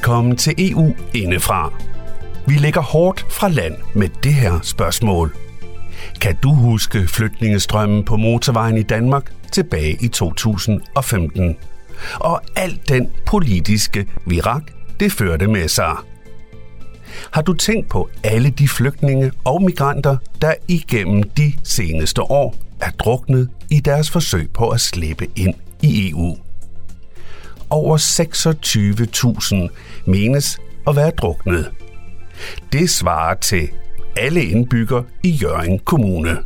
Velkommen til EU indefra. Vi lægger hårdt fra land med det her spørgsmål. Kan du huske flygtningestrømmen på motorvejen i Danmark tilbage i 2015? Og alt den politiske virak, det førte med sig. Har du tænkt på alle de flygtninge og migranter, der igennem de seneste år er druknet i deres forsøg på at slippe ind i EU? Over 26.000 menes at være druknet. Det svarer til alle indbygger i Jørgen Kommune.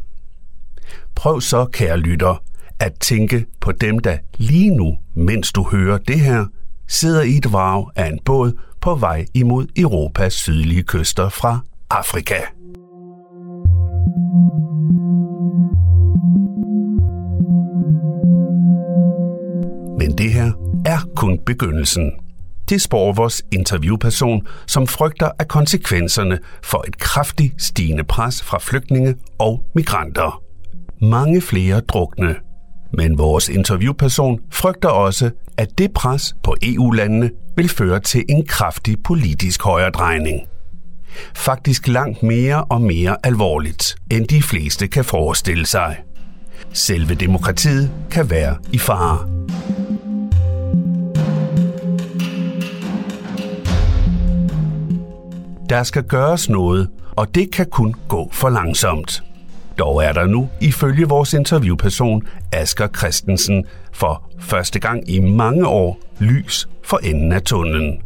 Prøv så, kære lytter, at tænke på dem, der lige nu, mens du hører det her, sidder i et vrag af en båd på vej imod Europas sydlige kyster fra Afrika. Men det her er kun begyndelsen. Det spår vores interviewperson, som frygter af konsekvenserne for et kraftigt stigende pres fra flygtninge og migranter. Mange flere drukne. Men vores interviewperson frygter også, at det pres på EU-landene vil føre til en kraftig politisk højredrejning. Faktisk langt mere og mere alvorligt, end de fleste kan forestille sig. Selve demokratiet kan være i fare. Der skal gøres noget, og det kan kun gå for langsomt. Dog er der nu, ifølge vores interviewperson Asger Christensen, for første gang i mange år lys for enden af tunnelen.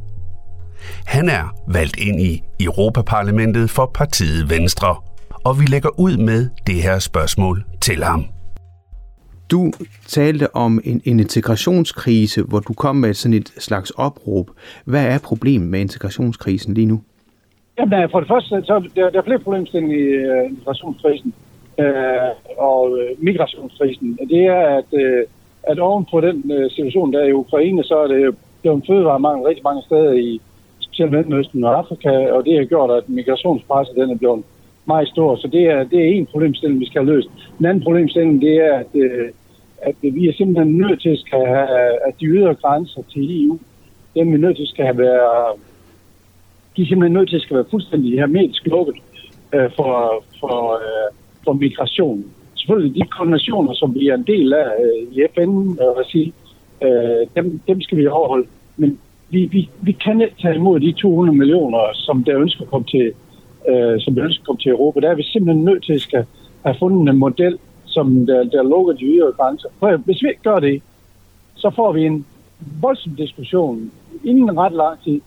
Han er valgt ind i Europaparlamentet for partiet Venstre, og vi lægger ud med det her spørgsmål til ham. Du talte om en, en integrationskrise, hvor du kom med sådan et slags opråb. Hvad er problemet med integrationskrisen lige nu? Jamen, øh, for det første, så der, der er flere problemstillinger i øh, uh, migrationskrisen øh, og øh, migrationskrisen. Det er, at, øh, at oven på den øh, situation, der er i Ukraine, så er det jo blevet fødevaremangel rigtig mange steder i specielt Mellemøsten og Afrika, og det har gjort, at migrationspresset den er blevet meget stor. Så det er, det er en problemstilling, vi skal have løst. Den anden problemstilling, det er, at, øh, at vi er simpelthen nødt til at, skal have, at de ydre grænser til EU, dem er vi nødt til at skal have være, de er simpelthen nødt til at skal være fuldstændig hermetisk lukket øh, for, for, øh, for migration. Selvfølgelig de konventioner, som vi er en del af øh, i FN-regi, øh, øh, dem, dem skal vi overholde. Men vi, vi, vi kan ikke tage imod de 200 millioner, som der ønsker at komme til, øh, som der ønsker at komme til Europa. Der er vi simpelthen nødt til at skal have fundet en model, som der, der lukker de ydre grænser. For hvis vi ikke gør det, så får vi en voldsom diskussion inden ret lang tid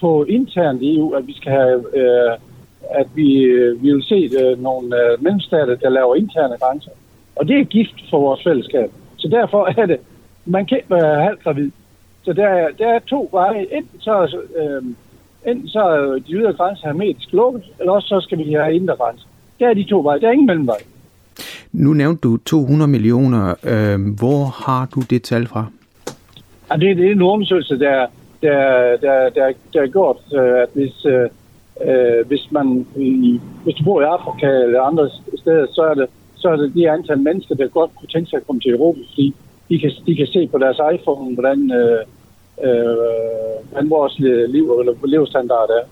på internt i EU, at vi skal have øh, at vi, øh, vi vil se uh, nogle uh, mellemstater, der laver interne grænser. Og det er gift for vores fællesskab. Så derfor er det, man kan ikke være halvgravid. Så der er, der er to veje. Enten så, øh, enten så er de ydre grænser hermetisk lukket, eller også så skal vi have indre grænser. Der er de to veje. Der er ingen mellemvej. Nu nævnte du 200 millioner. Øh, hvor har du det tal fra? Ja, det, det er en undersøgelse, der, der, der, der, der er gjort, at hvis, Øh, hvis man hvis du bor i Afrika eller andre steder, så er det, så er det de antal mennesker, der godt kunne tænke sig at komme til Europa, fordi de kan, de kan se på deres iPhone, hvordan, øh, øh, hvordan vores liv eller levestandard er.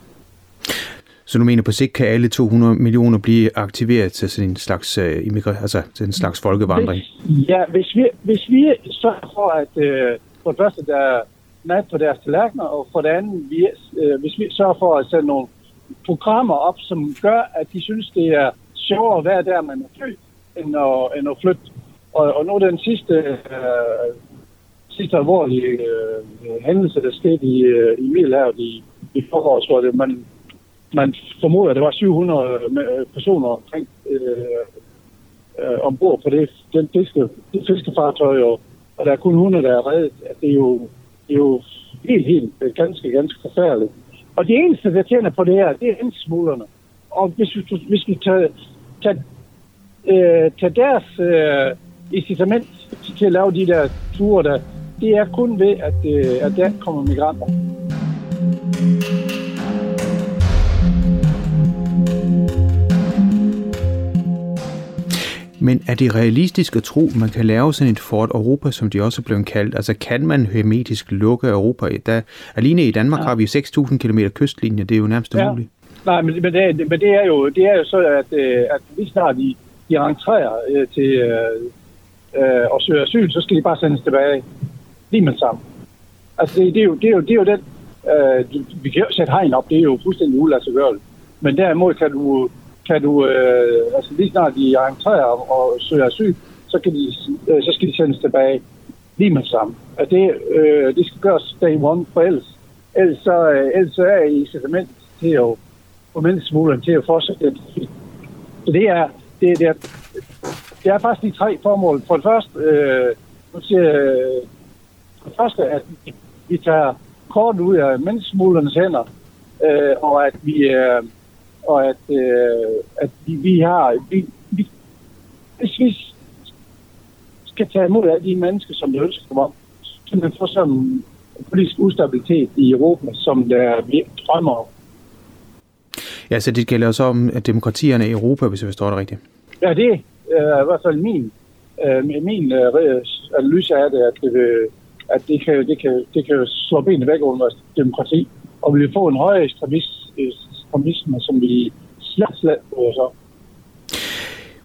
Så du mener på sigt kan alle 200 millioner blive aktiveret til sådan en slags, uh, immigra- altså til en slags folkevandring? Hvis, ja, hvis vi, hvis vi sørger for, at uh, for det første, der er mad på deres tallerkener, og for det andet, vi, øh, hvis vi sørger for at sætte nogle programmer op, som gør, at de synes, det er sjovere at være der, man er født, end at, end at flytte. Og, og nu den sidste, øh, sidste alvorlige øh, hændelse, der skete i, øh, i Middelhavet i, i forårs, hvor det, man, man formoder, at det var 700 øh, personer omkring øh, øh, ombord på det, den fiske, det fiskefartøj, og, og der er kun 100, der er reddet. At det, er jo, jo helt, helt øh, ganske, ganske forfærdeligt. Og de eneste, der tjener på det her, det er indsmuglerne. Og hvis vi, hvis vi tager, tager, øh, tager deres øh, incitament til at lave de der ture, der, det er kun ved, at, øh, at der kommer migranter. Men er det realistisk at tro, at man kan lave sådan et Fort Europa, som de også er blevet kaldt? Altså kan man hermetisk lukke Europa? Der, alene i Danmark ja. har vi 6.000 km kystlinje, det er jo nærmest ja. umuligt. Nej, men, men, det, men det, er jo, det er jo så, at, øh, at lige snart de, de entrerer øh, til øh, øh, og søger asyl, så skal de bare sendes tilbage lige med sammen. Altså, det, det, er, jo, det, er, jo, det er jo den... Øh, vi kan jo sætte hegn op, det er jo fuldstændig uladsiggørligt. Men derimod kan du, kan du øh, altså lige snart de entrerer og, og søger asyl, så, kan de, øh, så skal de sendes tilbage lige med sammen. Og det, øh, det skal gøres day one, for ellers, ellers, så, øh, ellers så er i incitament til at få menneskesmuglerne til at fortsætte den Så det er, det, det, er, det er faktisk de tre formål. For det første, øh, nu siger, for det første at vi tager kort ud af menneskesmuglernes hænder, øh, og at vi øh, og at, øh, at vi, vi har vi, vi, hvis vi skal tage imod alle de mennesker, som der ønsker om, så man får sådan en politisk ustabilitet i Europa, som der vi drømmer om. Ja, så det gælder også om at demokratierne i Europa, hvis jeg forstår det rigtigt. Ja, det er i hvert fald min, øh, min øh, analyse af det, at det, at det kan, det kan, det kan slå benene væk under demokrati, og vi vil få en højere ekstremisme, som vi slet, slet så.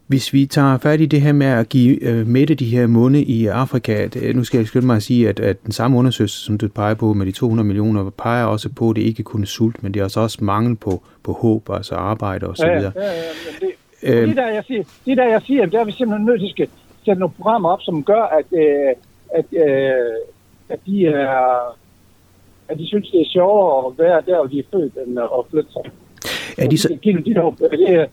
Hvis vi tager fat i det her med at give øh, Mette de her munde i Afrika, det, nu skal jeg skynde mig at sige, at, at den samme undersøgelse, som du peger på med de 200 millioner, peger også på, at det ikke kun er sult, men det er også, også mangel på, på håb, altså arbejde osv. Ja, ja, ja, ja, det, øh, det, der, jeg siger, det der, jeg siger, det er, vi simpelthen nødt til at sætte nogle programmer op, som gør, at, øh, at, øh, at de er at de synes, det er sjovere at være der, hvor de er født, end at flytte sig. Er de så... Det, det, er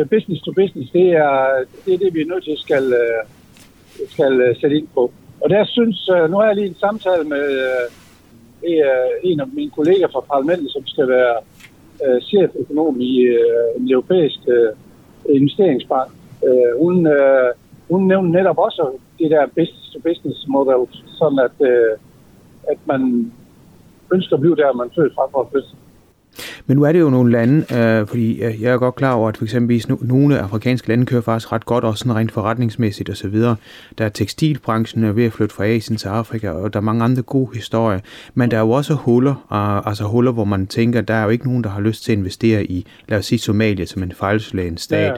uh, business to business, det er, det er det, vi er nødt til skal, uh, skal sætte ind på. Og der synes, uh, nu har jeg lige en samtale med uh, en af mine kolleger fra parlamentet, som skal være uh, cheføkonom i uh, en europæisk uh, investeringsbank. Uh, hun, uh, hun nævnte netop også det der business to business model, sådan at, uh, at man ønsker at blive der, man føler frem for at flytte. Men nu er det jo nogle lande, øh, fordi jeg er godt klar over, at for eksempel nogle afrikanske lande kører faktisk ret godt, også sådan rent forretningsmæssigt osv. Der er tekstilbranchen er ved at flytte fra Asien til Afrika, og der er mange andre gode historier. Men der er jo også huller, øh, altså huller, hvor man tænker, der er jo ikke nogen, der har lyst til at investere i, lad os sige Somalia som en fejlslagen stat.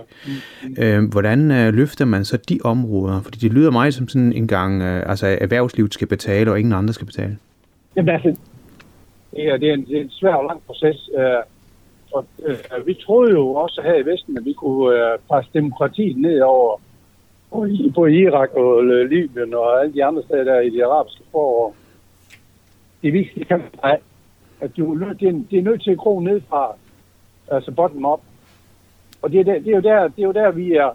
Ja. Øh, hvordan øh, løfter man så de områder? Fordi det lyder meget som sådan en gang, øh, altså erhvervslivet skal betale, og ingen andre skal betale. Jamen altså, det her det er, en, det er en svær og lang proces. Øh, og, øh, vi troede jo også her i Vesten, at vi kunne øh, presse demokratiet ned over på Irak og øh, Libyen og alle de andre steder der i de arabiske forår. Det vigtige kan nej, at du, det, er, det er nødt til at gro ned fra, altså bottom up. Og det er, der, det er, jo, der, det er jo der, vi er,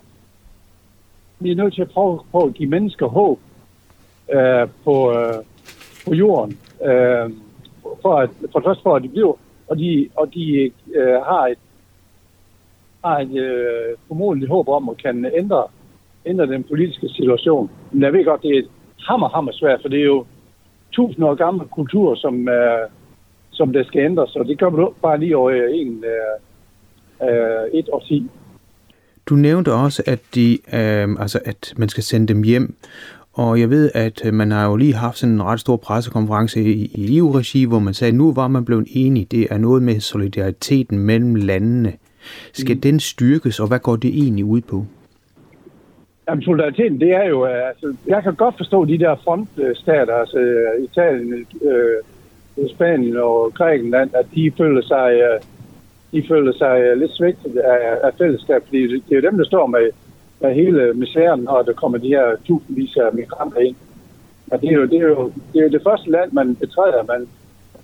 vi er nødt til at prøve, på at give mennesker håb øh, på, øh, på jorden. Øh, for, at, for det første for, at de bliver, og de, og de øh, har et, har et øh, formodentligt håb om at kan ændre, ændre den politiske situation. Men jeg ved godt, det er et hammer, hammer svært, for det er jo tusind år gammel kultur, som, øh, som der skal ændres, og det gør man bare lige over en, øh, øh, et og ti. Du nævnte også, at, de, øh, altså at man skal sende dem hjem, og jeg ved, at øh, man har jo lige haft sådan en ret stor pressekonference i, i EU-regi, hvor man sagde, at nu var man blevet enig. Det er noget med solidariteten mellem landene. Skal mm. den styrkes, og hvad går det egentlig ud på? Jamen, solidariteten, det er jo... Øh, altså, jeg kan godt forstå de der frontstater, altså øh, Italien, øh, Spanien og Grækenland, at de føler sig, de føler sig lidt svigtet af, af fællesskab, fordi det er jo dem, der står med af hele misæren, når der kommer de her tusindvis af migranter ind. Og det er jo det, er jo, det, er jo det første land, man betræder, man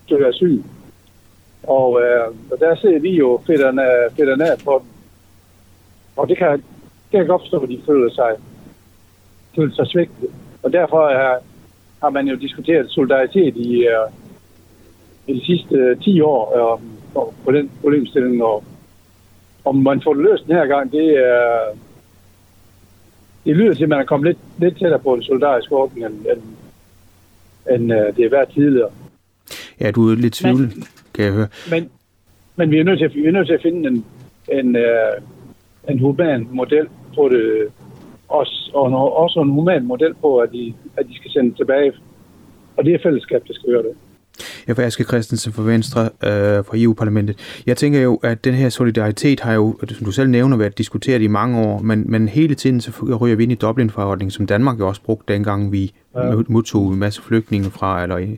søger asyl. Og, øh, og der ser vi jo fætterne af på dem. Og det kan, det kan jeg godt forstå, at de føler sig, føler sig svigtet. Og derfor er, har man jo diskuteret solidaritet i, øh, i de sidste øh, 10 år øh, på den problemstilling. Og om man får det løst den her gang, det er, det lyder til, at man er kommet lidt, lidt tættere på en solidarisk ordning, end, end, end uh, det er været tidligere. Ja, du er lidt tvivl, kan jeg høre. Men, men vi, er nødt til, vi er nødt til at finde en, en, uh, en human model på det, også, og også en human model på, at de, at de skal sende tilbage. Og det er fællesskab, der skal gøre det. Ja, for Aske Christensen fra Venstre øh, fra EU-parlamentet. Jeg tænker jo, at den her solidaritet har jo, som du selv nævner, været diskuteret i mange år, men, men hele tiden så ryger vi ind i Dublin-forordningen, som Danmark jo også brugte dengang vi ja. modtog en masse flygtninge fra, eller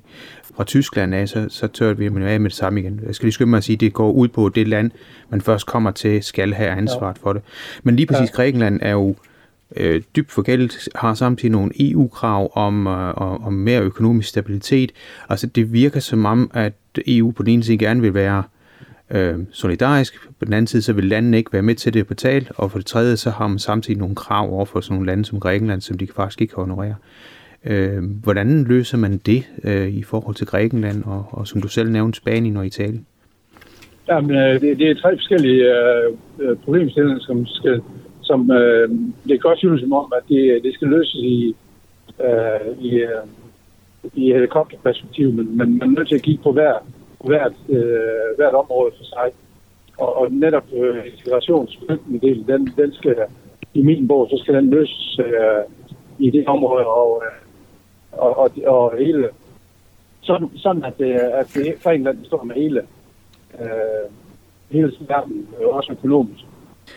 fra Tyskland af, så, så tørte vi af med det samme igen. Jeg skal lige skynde mig at sige, at det går ud på, det land, man først kommer til, skal have ansvaret for det. Men lige præcis ja. Grækenland er jo øh, dybt forgældet, har samtidig nogle EU-krav om, øh, om mere økonomisk stabilitet. Altså det virker som om, at EU på den ene side gerne vil være øh, solidarisk, på den anden side så vil landene ikke være med til det at betale, og for det tredje så har man samtidig nogle krav over for sådan nogle lande som Grækenland, som de faktisk ikke kan honorere. Øh, hvordan løser man det øh, i forhold til Grækenland og, og som du selv nævnte, Spanien og Italien? Jamen, øh, det, det er tre forskellige øh, øh problemstillinger, som skal som øh, det kan også synes som om, at det, det skal løses i, øh, i, øh, i helikopterperspektiv, men, men man er nødt til at kigge på hver, hvert, øh, hvert område for sig. Og, og netop øh, integrationsflygtningdelen, den, den skal i min bog, så skal den løses øh, i det område, og, øh, og, og, og hele, sådan, sådan at, det, at det for England består med hele, øh, hele verden, øh, også økonomisk.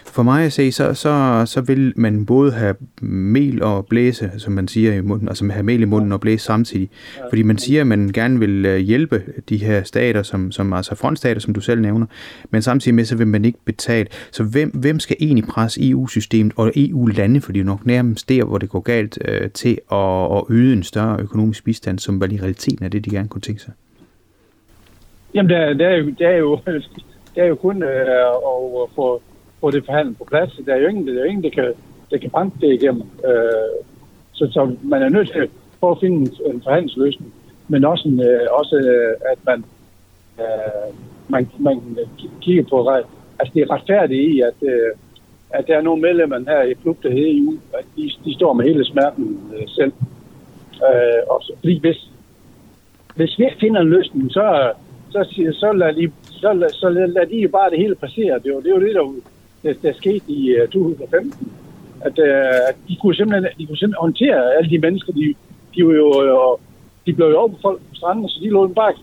For mig at se, så, så, så vil man både have mel og blæse, som man siger i munden, altså have mel i munden og blæse samtidig. Fordi man siger, at man gerne vil øh, hjælpe de her stater, som, som altså frontstater, som du selv nævner, men samtidig med, så vil man ikke betale. Så hvem, hvem skal egentlig presse EU-systemet og EU-lande, for det er nok nærmest der, hvor det går galt, øh, til at, at yde en større økonomisk bistand, som vel i realiteten er det, de gerne kunne tænke sig? Jamen, det er, det er, jo, det er, jo, det er jo kun øh, at få få det forhandlet på plads. Der er jo ingen, der, er ingen, der, kan, der kan banke det igennem. Øh, så, så man er nødt til at prøve at finde en, en forhandlingsløsning, men også, en, øh, også øh, at man, øh, man, man kigger på, altså det er retfærdigt i, at, øh, at der er nogle medlemmer her i klub, der hedder EU, at de, de står med hele smerten øh, selv. Øh, og så, fordi hvis, hvis vi finder en løsning, så, så, så, lader de, så, så lader de jo bare det hele passere. Det er jo det, er jo det der der, der skete i øh, 2015. At, øh, at de, kunne simpelthen, de kunne simpelthen håndtere alle de mennesker, de, de, var jo, øh, de blev jo over på folk på stranden, så de lå dem bare,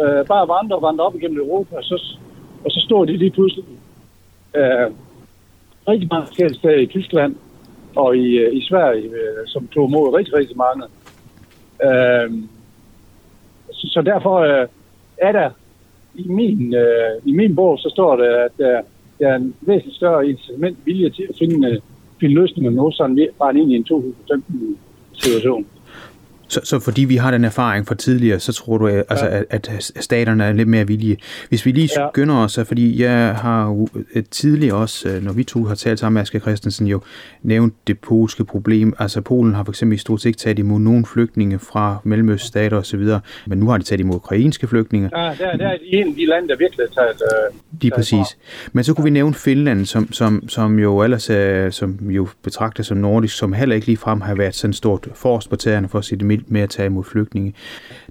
øh, bare vandre og vandre op igennem Europa, og så, og så stod de lige pludselig øh, rigtig mange forskellige steder i Tyskland og i, i Sverige, øh, som tog imod rigtig, rigtig mange. Øh, så, så derfor øh, er der i min, øh, i min bog, så står det, at øh, der er en væsentlig større incitament vilje til at finde, øh, finde løsninger nu, sådan bare ind i en 2015 situation. Så, så fordi vi har den erfaring fra tidligere, så tror du, at, altså, ja. at, at staterne er lidt mere villige. Hvis vi lige ja. skynder os, fordi jeg har jo øh, tidligere også, øh, når vi to har talt sammen med Asger Christensen, jo nævnt det polske problem. Altså Polen har for eksempel i stort set taget imod nogle flygtninge fra Mellemøststater osv., men nu har de taget imod ukrainske flygtninge. Ja, det er, det er en af de lande, der virkelig har taget... Øh, Lige præcis. Men så kunne vi nævne Finland, som, som, som jo ellers er, som jo betragter som nordisk, som heller ikke ligefrem har været sådan stort forrest på tæerne for at sige det mildt med at tage imod flygtninge.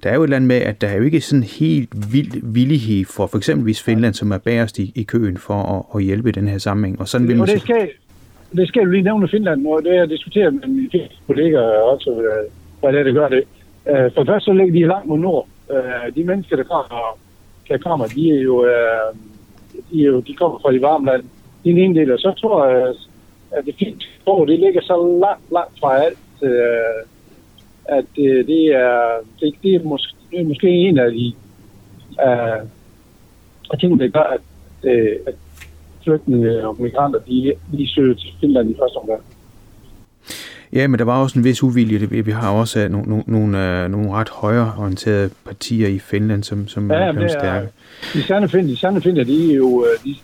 Der er jo et eller andet med, at der er jo ikke sådan helt vild villighed for for eksempelvis Finland, som er bagerst i, i køen for at, at hjælpe i den her sammenhæng. Og sådan vil man det skal, det skal du lige nævne Finland, og det har jeg diskuteret med mine kollegaer også, øh, hvad det er, det gør det. Øh, for først så ligger de langt mod nord. Øh, de mennesker, der kommer, der kommer de er jo, de, er jo, de kommer fra de varme land. Det er en del, og så tror jeg, at det fint sprog, det ligger så langt, langt fra alt, at øh, det, er, det, det, er måske, det er måske en af de uh, af ting, der gør, at, øh, at flygtninge og migranter, de, de søger til Finland i første omgang. Ja, men der var også en vis uvilje. Vi har også nogle, nogle, nogle, nogle ret højreorienterede partier i Finland, som, som ja, er stærke. De sande finder, de sande finder, de er jo, øh, de,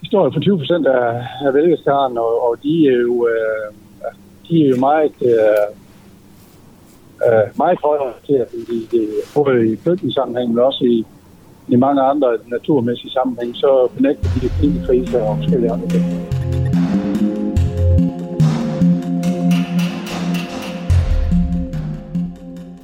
de står jo for 20 procent af, af vælgerskaren, og, og de er jo, de er jo meget, øh, Øh, meget højere til, at de, både i flygtningssammenhæng, men også i, i mange andre naturmæssige sammenhæng, så benægter de klimakriser og forskellige andre ting.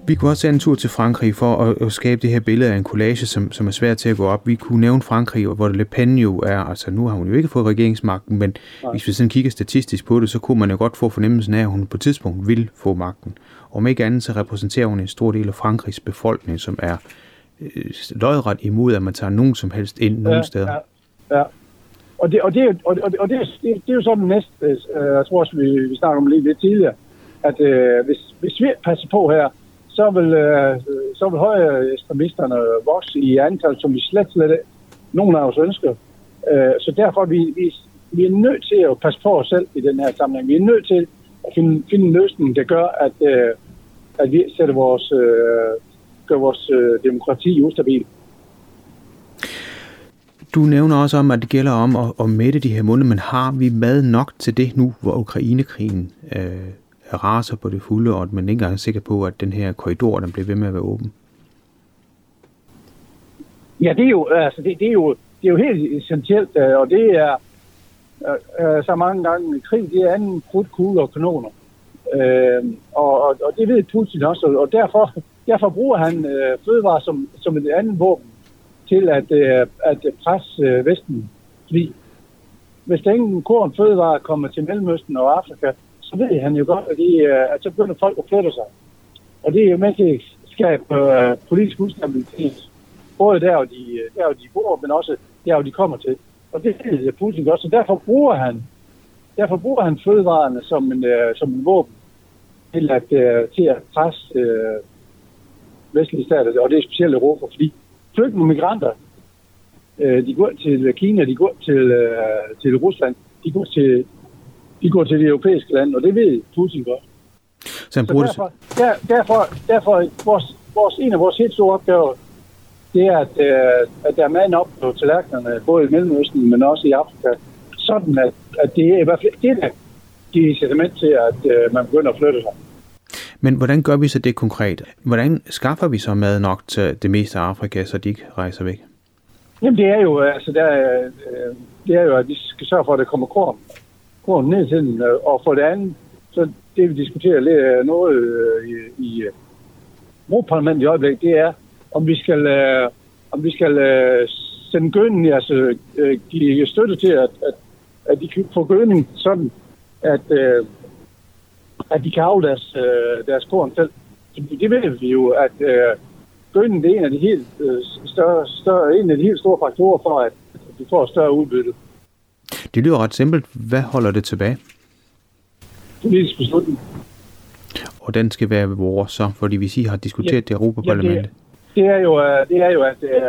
Vi kunne også tage en tur til Frankrig for at, at skabe det her billede af en collage, som, som er svært til at gå op. Vi kunne nævne Frankrig, hvor Le Pen jo er, altså nu har hun jo ikke fået regeringsmagten, men Nej. hvis vi sådan kigger statistisk på det, så kunne man jo godt få fornemmelsen af, at hun på et tidspunkt vil få magten. Om ikke andet, så repræsenterer hun en stor del af Frankrigs befolkning, som er øh, lodret imod, at man tager nogen som helst ind nogen ja, steder. Ja, ja. Og det, og det, og det, og det, det, det er jo sådan næste, øh, jeg tror også, vi, vi snakker om lidt, lidt tidligere, at øh, hvis, hvis vi passer på her, så vil, øh, så vil højre ekstremisterne vokse i antal, som vi slet, slet nogen af os ønsker. Øh, så derfor vi, vi, vi er nødt til at passe på os selv i den her sammenhæng. Vi er nødt til at finde, finde en løsning, der gør, at, øh, at vi sætter vores, øh, gør vores øh, demokrati ustabil. Du nævner også om, at det gælder om at, at mætte de her måneder, men har vi mad nok til det nu, hvor Ukrainekrigen øh, raser på det fulde, og at man ikke engang er sikker på, at den her korridor, den bliver ved med at være åben? Ja, det er jo, altså, det, det er jo, det er jo helt essentielt, øh, og det er øh, øh så mange gange krig, det er anden krudt, kugle og kanoner. Øh, og, og, og det ved Putin også, og derfor, derfor bruger han øh, fødevare som, som et andet våben til at, øh, at presse øh, Vesten. Fordi hvis der ingen korn fødevare kommer til Mellemøsten og Afrika, så ved han jo godt, at, de, øh, at så begynder folk at flytte sig. Og det er jo med til at skabe øh, politisk ustabilitet. Både der, hvor de, øh, der, hvor de bor, men også der, hvor de kommer til. Og det ved Putin godt, så derfor bruger han, derfor bruger han fødevarene som en, uh, som en våben til at, uh, til at presse uh, vestlige stater, og det er specielt Europa, fordi flygtende migranter, uh, de går til Kina, de går til, uh, til Rusland, de går til, de går til de europæiske lande, og det ved Putin godt. Så, han bruger så derfor, der, derfor, derfor vores, vores, en af vores helt store opgaver, det er, at, øh, at der er mand op på tallerkenerne, både i Mellemøsten, men også i Afrika, sådan at, at det er i hvert fald det, der giver incitament til, at øh, man begynder at flytte sig. Men hvordan gør vi så det konkret? Hvordan skaffer vi så mad nok til det meste af Afrika, så de ikke rejser væk? Jamen det er jo, altså der, øh, det er jo, at vi skal sørge for, at der kommer korn, korn ned til den. Øh, og for det andet, så det vi diskuterer lidt noget øh, i, i øh, Europaparlamentet i øjeblikket, det er, om vi skal, øh, om vi skal øh, sende gødning, altså øh, give støtte til, at, at, at de kan få gødning sådan, at, øh, at de kan afle deres, øh, deres korn selv. Det ved vi jo, at øh, gødning det er en af de helt øh, større, større, en af de helt store faktorer for, at vi får større udbytte. Det lyder ret simpelt. Hvad holder det tilbage? Politisk beslutning. Og den skal være vores så, fordi hvis I har diskuteret ja, det i Europaparlamentet. Ja, det er jo, øh, det er jo at, øh,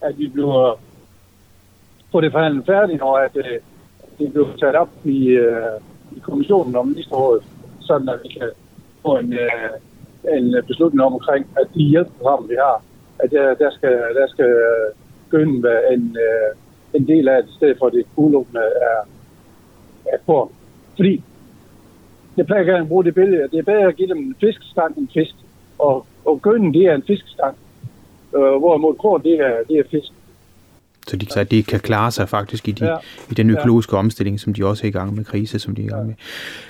at vi bliver på det forhandlet færdigt, og at øh, det bliver taget op i, i kommissionen om ministerrådet, sådan at vi kan få en, en beslutning om omkring, at de hjælpeprogrammer, vi har, at der, der skal, der skal gønne en, en del af det, i stedet for det udelukkende er, er på. Fordi, jeg plejer gerne at bruge det billede, at det er bedre at give dem en fiskestang end fisk. Og, og gønnen, det er en fiskestang øh, hvorimod korn, det er, det er fisk. Så de, så de kan klare sig faktisk i, de, ja. i den økologiske ja. omstilling, som de også er i gang med, krise, som de er i gang med.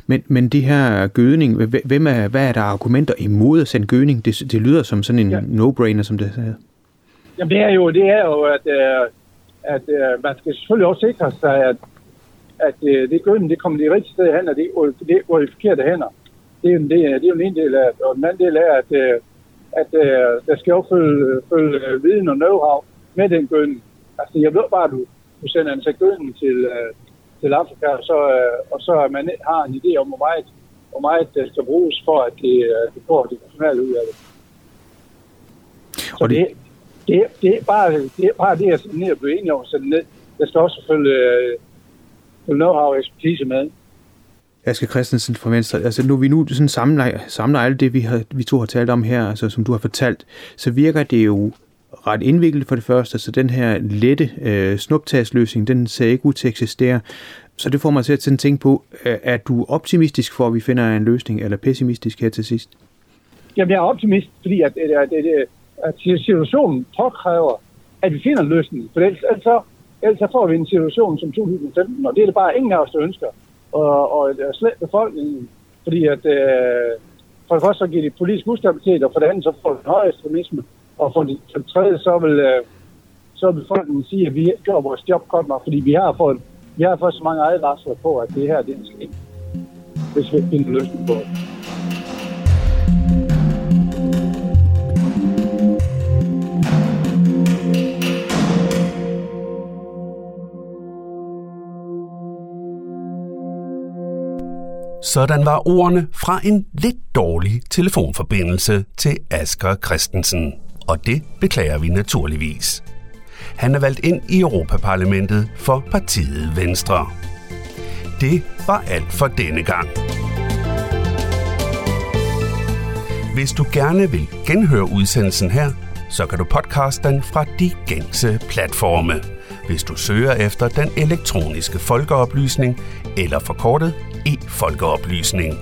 Men, men det her gødning, hvem er, hvad er der argumenter imod at sende gødning? Det, det lyder som sådan en ja. no-brainer, som det hedder. Jamen det er jo, det er jo at, øh, at, at man skal selvfølgelig også sikre sig, at, at øh, det gødning, det kommer de rigtige steder hen, og det, det går i forkerte hænder. Det er, jo, det, er, det er jo en del af og den anden del er, at at øh, der skal jo følge, følge øh, viden og know-how med den gødning. Altså, jeg ved bare, at du, du sender en sæt gødning til, øh, til Afrika, og så, øh, og så man har en idé om, hvor meget, hvor meget det skal bruges for, at det, øh, det får det nationale ud af det. Så det, det, det, er bare, det er bare det, jeg ned og blive enige om at sætte ned. Der skal også følge, øh, know-how og ekspertise med. Aske Christensen fra Venstre, altså nu vi nu sådan samler, samler alt det, vi, har, vi to har talt om her, altså som du har fortalt, så virker det jo ret indviklet for det første, så den her lette øh, snuptagsløsning, den ser ikke ud til at eksistere. Så det får mig til at tænke på, er du optimistisk for, at vi finder en løsning, eller pessimistisk her til sidst? Jamen, jeg er optimist, fordi at, at, at, at at situationen påkræver, at vi finder en løsning. For ellers, ellers, ellers så får vi en situation som 2015, og det er det bare ingen af os, der ønsker og, og slet befolkningen, fordi at, øh, for det første så giver det politisk ustabilitet, og for det andet så får det høj ekstremisme, og for det, for det tredje så vil, øh, så vil befolkningen sige, at vi gør vores job godt nok, fordi vi har fået, vi har fået så mange advarsler på, at det her det er en ske, hvis vi finder løsning på det. Sådan var ordene fra en lidt dårlig telefonforbindelse til Asger Christensen. Og det beklager vi naturligvis. Han er valgt ind i Europaparlamentet for partiet Venstre. Det var alt for denne gang. Hvis du gerne vil genhøre udsendelsen her, så kan du podcaste den fra de gængse platforme. Hvis du søger efter den elektroniske folkeoplysning eller forkortet e-folkeoplysning.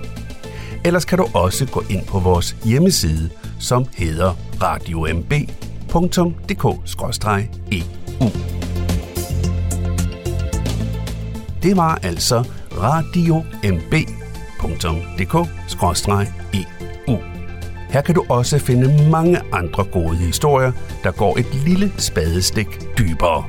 Ellers kan du også gå ind på vores hjemmeside, som hedder radiomb.dk-eu. E Det var altså radiomb.dk-eu. Her kan du også finde mange andre gode historier, der går et lille spadestik dybere.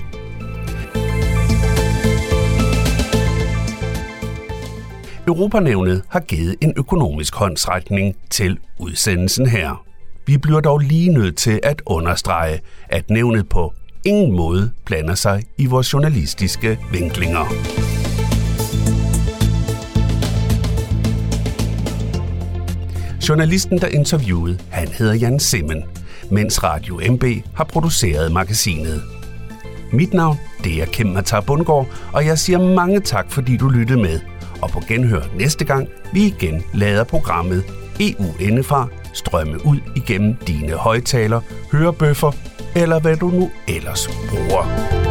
Europanævnet har givet en økonomisk håndsrækning til udsendelsen her. Vi bliver dog lige nødt til at understrege, at nævnet på ingen måde blander sig i vores journalistiske vinklinger. Journalisten, der interviewede, han hedder Jan Simmen, mens Radio MB har produceret magasinet. Mit navn, det er Kim Matar Bundgaard, og jeg siger mange tak, fordi du lyttede med – og på genhør næste gang, vi igen lader programmet EU indefra strømme ud igennem dine højtaler, hørebøffer eller hvad du nu ellers bruger.